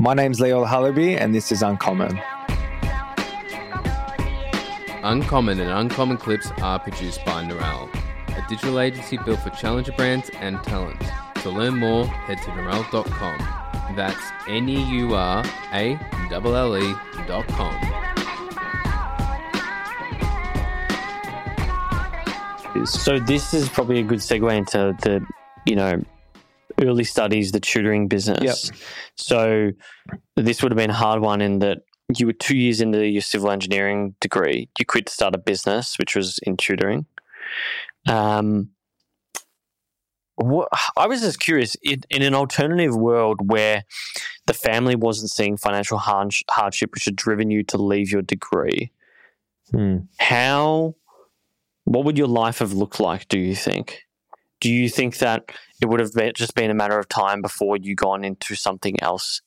My name's Leo Halaby, and this is Uncommon. Uncommon and Uncommon clips are produced by Neuralle, a digital agency built for challenger brands and talent. To learn more, head to neuralle.com. That's N E U R A L L E dot com. So this is probably a good segue into the, you know, early studies, the tutoring business. Yep. So this would have been a hard one in that you were two years into your civil engineering degree. You quit to start a business, which was in tutoring. Um, what, I was just curious in, in an alternative world where the family wasn't seeing financial hard, hardship, which had driven you to leave your degree. Hmm. How, what would your life have looked like? Do you think? Do you think that it would have been, just been a matter of time before you gone into something else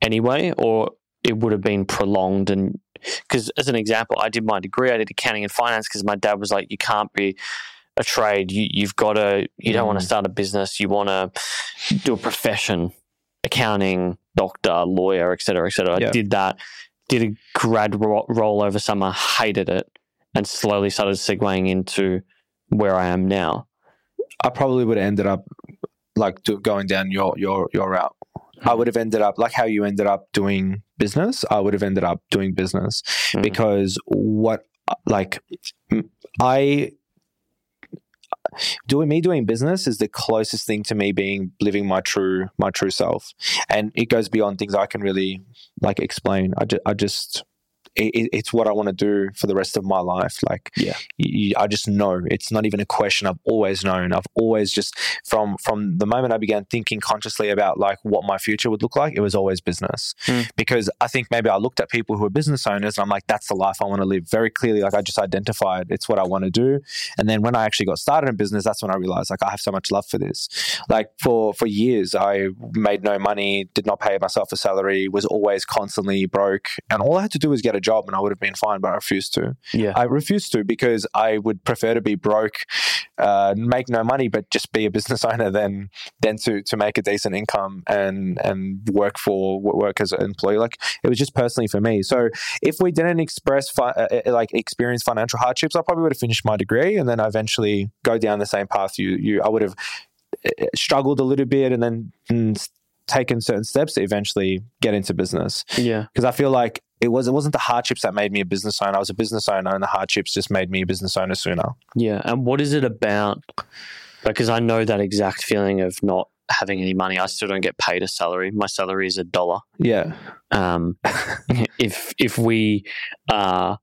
anyway, or it would have been prolonged and because as an example, I did my degree, I did accounting and finance because my dad was like, you can't be a trade. You, you've got to, you don't want to mm. start a business. You want to do a profession, accounting, doctor, lawyer, etc., cetera, et cetera. Yeah. I did that, did a grad ro- roll over summer, hated it, and slowly started segueing into where I am now. I probably would have ended up like do, going down your your your route. I would have ended up like how you ended up doing business. I would have ended up doing business Mhm. because what like I doing me doing business is the closest thing to me being living my true my true self, and it goes beyond things I can really like explain. I just I just it, it- it's what I want to do for the rest of my life. Like Yeah. I just know it's not even a question. I've always known. I've always just from from the moment I began thinking consciously about like what my future would look like, it was always business. Hmm. Because I think maybe I looked at people who are business owners and I'm like, that's the life I want to live. Very clearly, like I just identified it's what I want to do. And then when I actually got started in business, that's when I realized like I have so much love for this. Like for for years, I made no money, did not pay myself a salary, was always constantly broke, and all I had to do was get a job, and I would have been fine. But I refused to. Yeah. I refused to because I would prefer to be broke, uh, make no money, but just be a business owner than than to to make a decent income and and work for work as an employee. Like it was just personally for me. So if we didn't express fi- uh, uh, like experience financial hardships, I probably would have finished my degree and then eventually go down the same path you you. I would have uh, struggled a little bit and then mm, taken certain steps to eventually get into business Yeah. because I feel like it was it wasn't the hardships that made me a business owner. I was a business owner, and the hardships just made me a business owner sooner. Yeah. And what is it about? Because I know that exact feeling of not having any money. I still don't get paid a salary. My salary is a dollar. Yeah, Um, if if we, uh,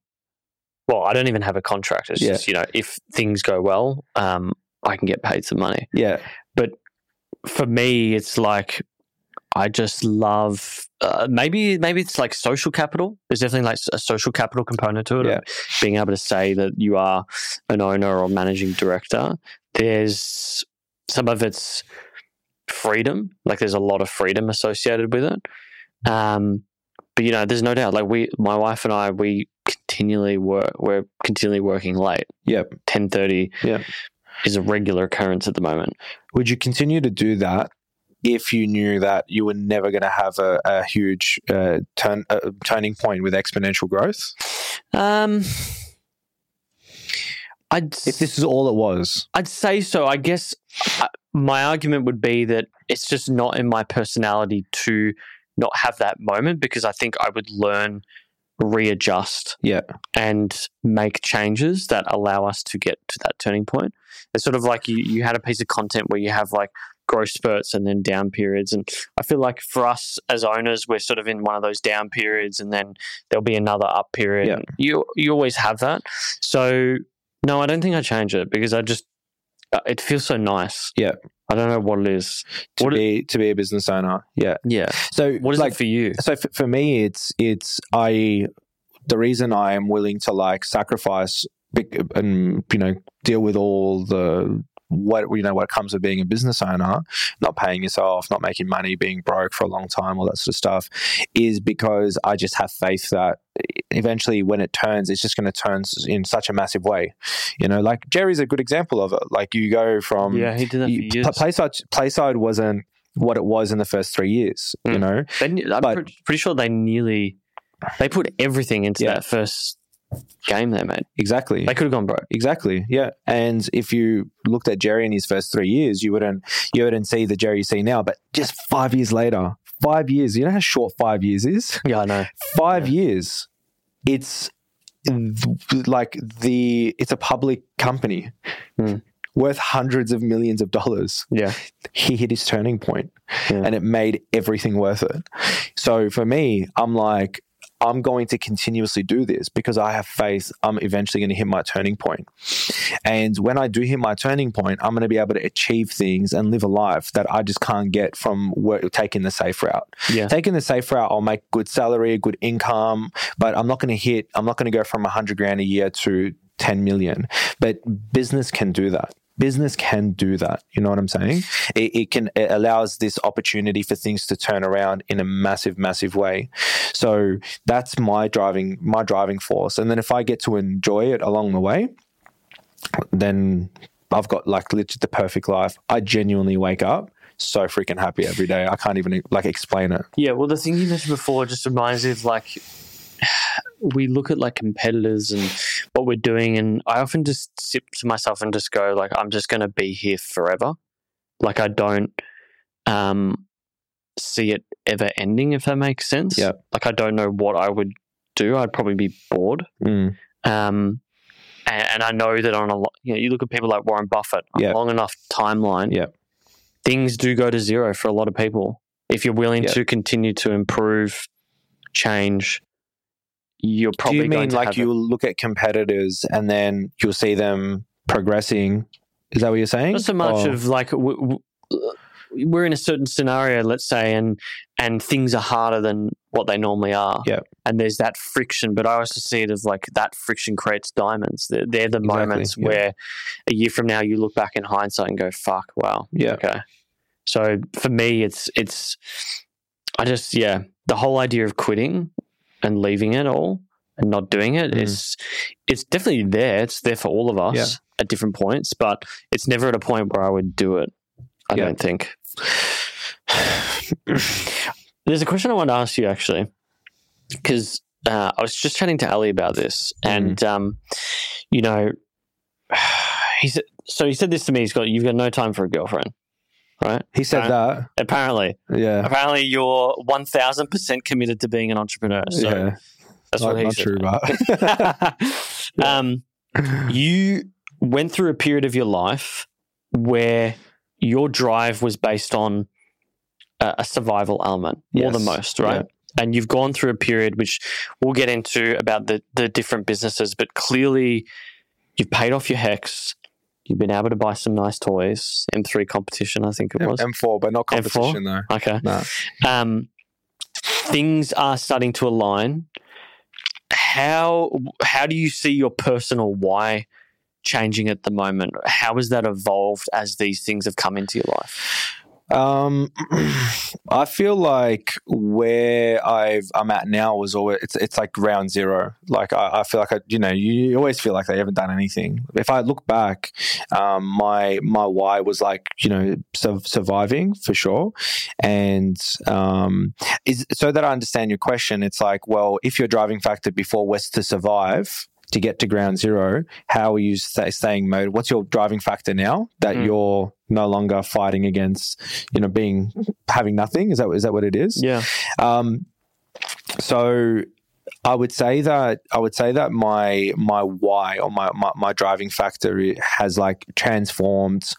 well, I don't even have a contract. It's Yeah. just you know, if things go well, um, I can get paid some money. yeah, But For me, it's like I just love. Uh, maybe maybe it's like social capital. There's definitely like a social capital component to it. Yeah. Being able to say that you are an owner or managing director. There's some of it's freedom. Like there's a lot of freedom associated with it. Um, but you know, there's no doubt. Like we, my wife and I, we continually work. We're continually working late. Yep. Ten thirty. Yeah. Is a regular occurrence at the moment. Would you continue to do that if you knew that you were never going to have a, a huge uh, turn uh, turning point with exponential growth? Um, I'd If this is all it was, I'd say so. I guess uh, my argument would be that it's just not in my personality to not have that moment because I think I would learn, readjust, yeah, and make changes that allow us to get to that turning point. It's sort of like you, you had a piece of content where you have like growth spurts and then down periods. And I feel like for us as owners, we're sort of in one of those down periods and then there'll be another up period. Yeah. You, you always have that. So, no, I don't think I change it because I just, uh, it feels so nice. Yeah. I don't know what it is. to What- be to be a business owner, yeah. Yeah. So What is like it for you? so for, for me it's it's i the reason i am willing to like sacrifice and you know deal with all the what you know what comes with being a business owner not paying yourself not making money being broke for a long time all that sort of stuff is because i just have faith that eventually when it turns it's just going to turn in such a massive way you know like jerry's a good example of it like you go from yeah, he did that for you, years. Playside Playside wasn't what it was in the first three years. You Mm. know, They, I'm But- pretty, pretty sure they nearly they put everything into Yeah. that first game they made. exactly. They could have gone broke. Exactly. Yeah. And if you looked at Jerry in his first three years, you wouldn't you wouldn't see the Jerry you see now. But just five years later, five years, you know how short five years is? Yeah, I know. Five years. It's like the it's a public company Hmm. worth hundreds of millions of dollars. Yeah, He hit his turning point Yeah. and it made everything worth it. So for me, I'm like, I'm going to continuously do this because I have faith I'm eventually going to hit my turning point. And when I do hit my turning point, I'm going to be able to achieve things and live a life that I just can't get from work, taking the safe route. yeah, Taking the safe route, I'll make good salary, good income, but I'm not going to hit, I'm not going to go from 100 grand a year to 10 million. But business can do that. Business can do that. You know what I'm saying? It, it can, it allows this opportunity for things to turn around in a massive, massive way. So that's my driving, my driving force. And then if I get to enjoy it along the way, then I've got like literally the perfect life. I genuinely wake up so freaking happy every day. I can't even like explain it. yeah. Well, the thing you mentioned before just reminds me of like we look at like competitors and what we're doing, and I often just sit to myself and just go like, I'm just going to be here forever. Like I don't um see it ever ending, if that makes sense. Yeah. Like I don't know what I would do. I'd probably be bored. Mm. Um, and, and I know that on a lot, you know, you look at people like Warren Buffett, a long enough timeline, Yeah. things do go to zero for a lot of people. If you're willing Yeah. to continue to improve, change, you're Do probably you going mean like you'll look at competitors and then you'll see them progressing? Is that what you're saying? not so much Or- of like w- w- we're in a certain scenario, let's say, and and things are harder than what they normally are. Yeah. And there's that friction, but I also see it as like that friction creates diamonds. They're, they're the Exactly, moments yeah. where a year from now you look back in hindsight and go, "Fuck, wow, yeah, okay." So for me, it's it's I just yeah, the whole idea of quitting and leaving it all and not doing it Mm. is it's definitely there. It's there for all of us Yeah. at different points, but it's never at a point where I would do it. I Yeah. don't think. There's a question I want to ask you actually, because uh, I was just chatting to Ali about this, Mm. and um, you know, he said. So he said this to me. He's got you've got no time for a girlfriend, right? he said that. Apparently, Yeah, apparently you're one thousand percent committed to being an entrepreneur. So yeah, that's not, what he not said. true, but um, you went through a period of your life where your drive was based on a, a survival element more than most, right? And you've gone through a period which we'll get into about the, the different businesses, but clearly you've paid off your HECS. You've been able to buy some nice toys. M3 competition, I think it was. M4, but not M4? competition though. okay. No. Um, things are starting to align. How how do you see your personal why changing at the moment? How has that evolved as these things have come into your life? Um, I feel like where I've I'm at now was always it's it's like round zero. Like I, I feel like I you know you, always feel like they haven't done anything. If I look back, um, my my why was like you know su- surviving for sure, and um, is so that I understand your question. It's like well, if your driving factor before was to survive. To get to ground zero, how are you stay, staying motivated? What's your driving factor now that Mm. you're no longer fighting against you know being having nothing is that is that what it is Yeah. um so I would say that I would say that my my why or my, my, my driving factor has like transformed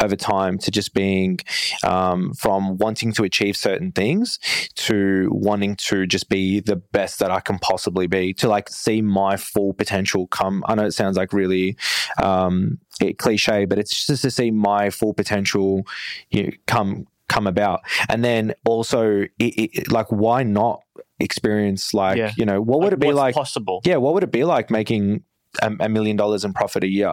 over time to just being um, from wanting to achieve certain things to wanting to just be the best that I can possibly be to like see my full potential come. I know it sounds like really um, cliche, but it's just to see my full potential you know, come come about, and then also it, it, like why not experience like Yeah. you know what would it be like possible? yeah what would it be like making a, million dollars in profit a year?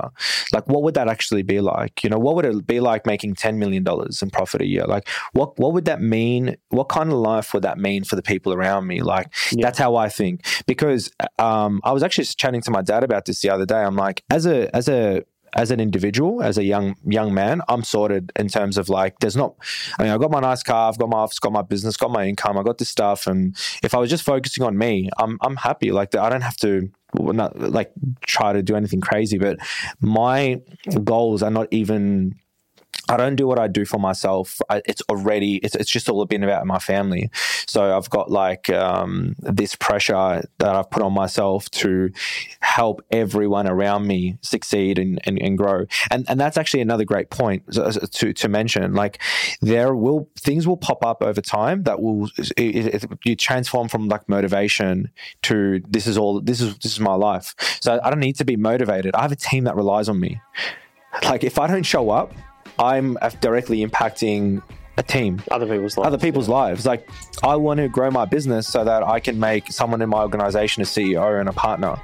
Like what would that actually be like? You know what would it be like making 10 million dollars in profit a year? Like what what would that mean? What kind of life would that mean for the people around me? Like Yeah. that's how i think. Because um i was actually chatting to my dad about this the other day. I'm like as a as a as an individual, as a young young man, I'm sorted in terms of like there's not. I mean, I got my nice car, I've got my office, got my business, got my income, I got this stuff, and if I was just focusing on me, I'm I'm happy. Like I don't have to not like try to do anything crazy, but my goals are not even I don't do what I do for myself. I, it's already it's, it's just all been about my family. So I've got like um, this pressure that I've put on myself to help everyone around me succeed and, and, and grow. And and that's actually another great point to to mention. Like there will things will pop up over time that will it, it, you transform from like motivation to this is all this is this is my life. So I don't need to be motivated. I have a team that relies on me. Like if I don't show up I'm directly impacting a team, other people's lives. Other people's yeah. lives. Like, I want to grow my business so that I can make someone in my organization a CEO and a partner.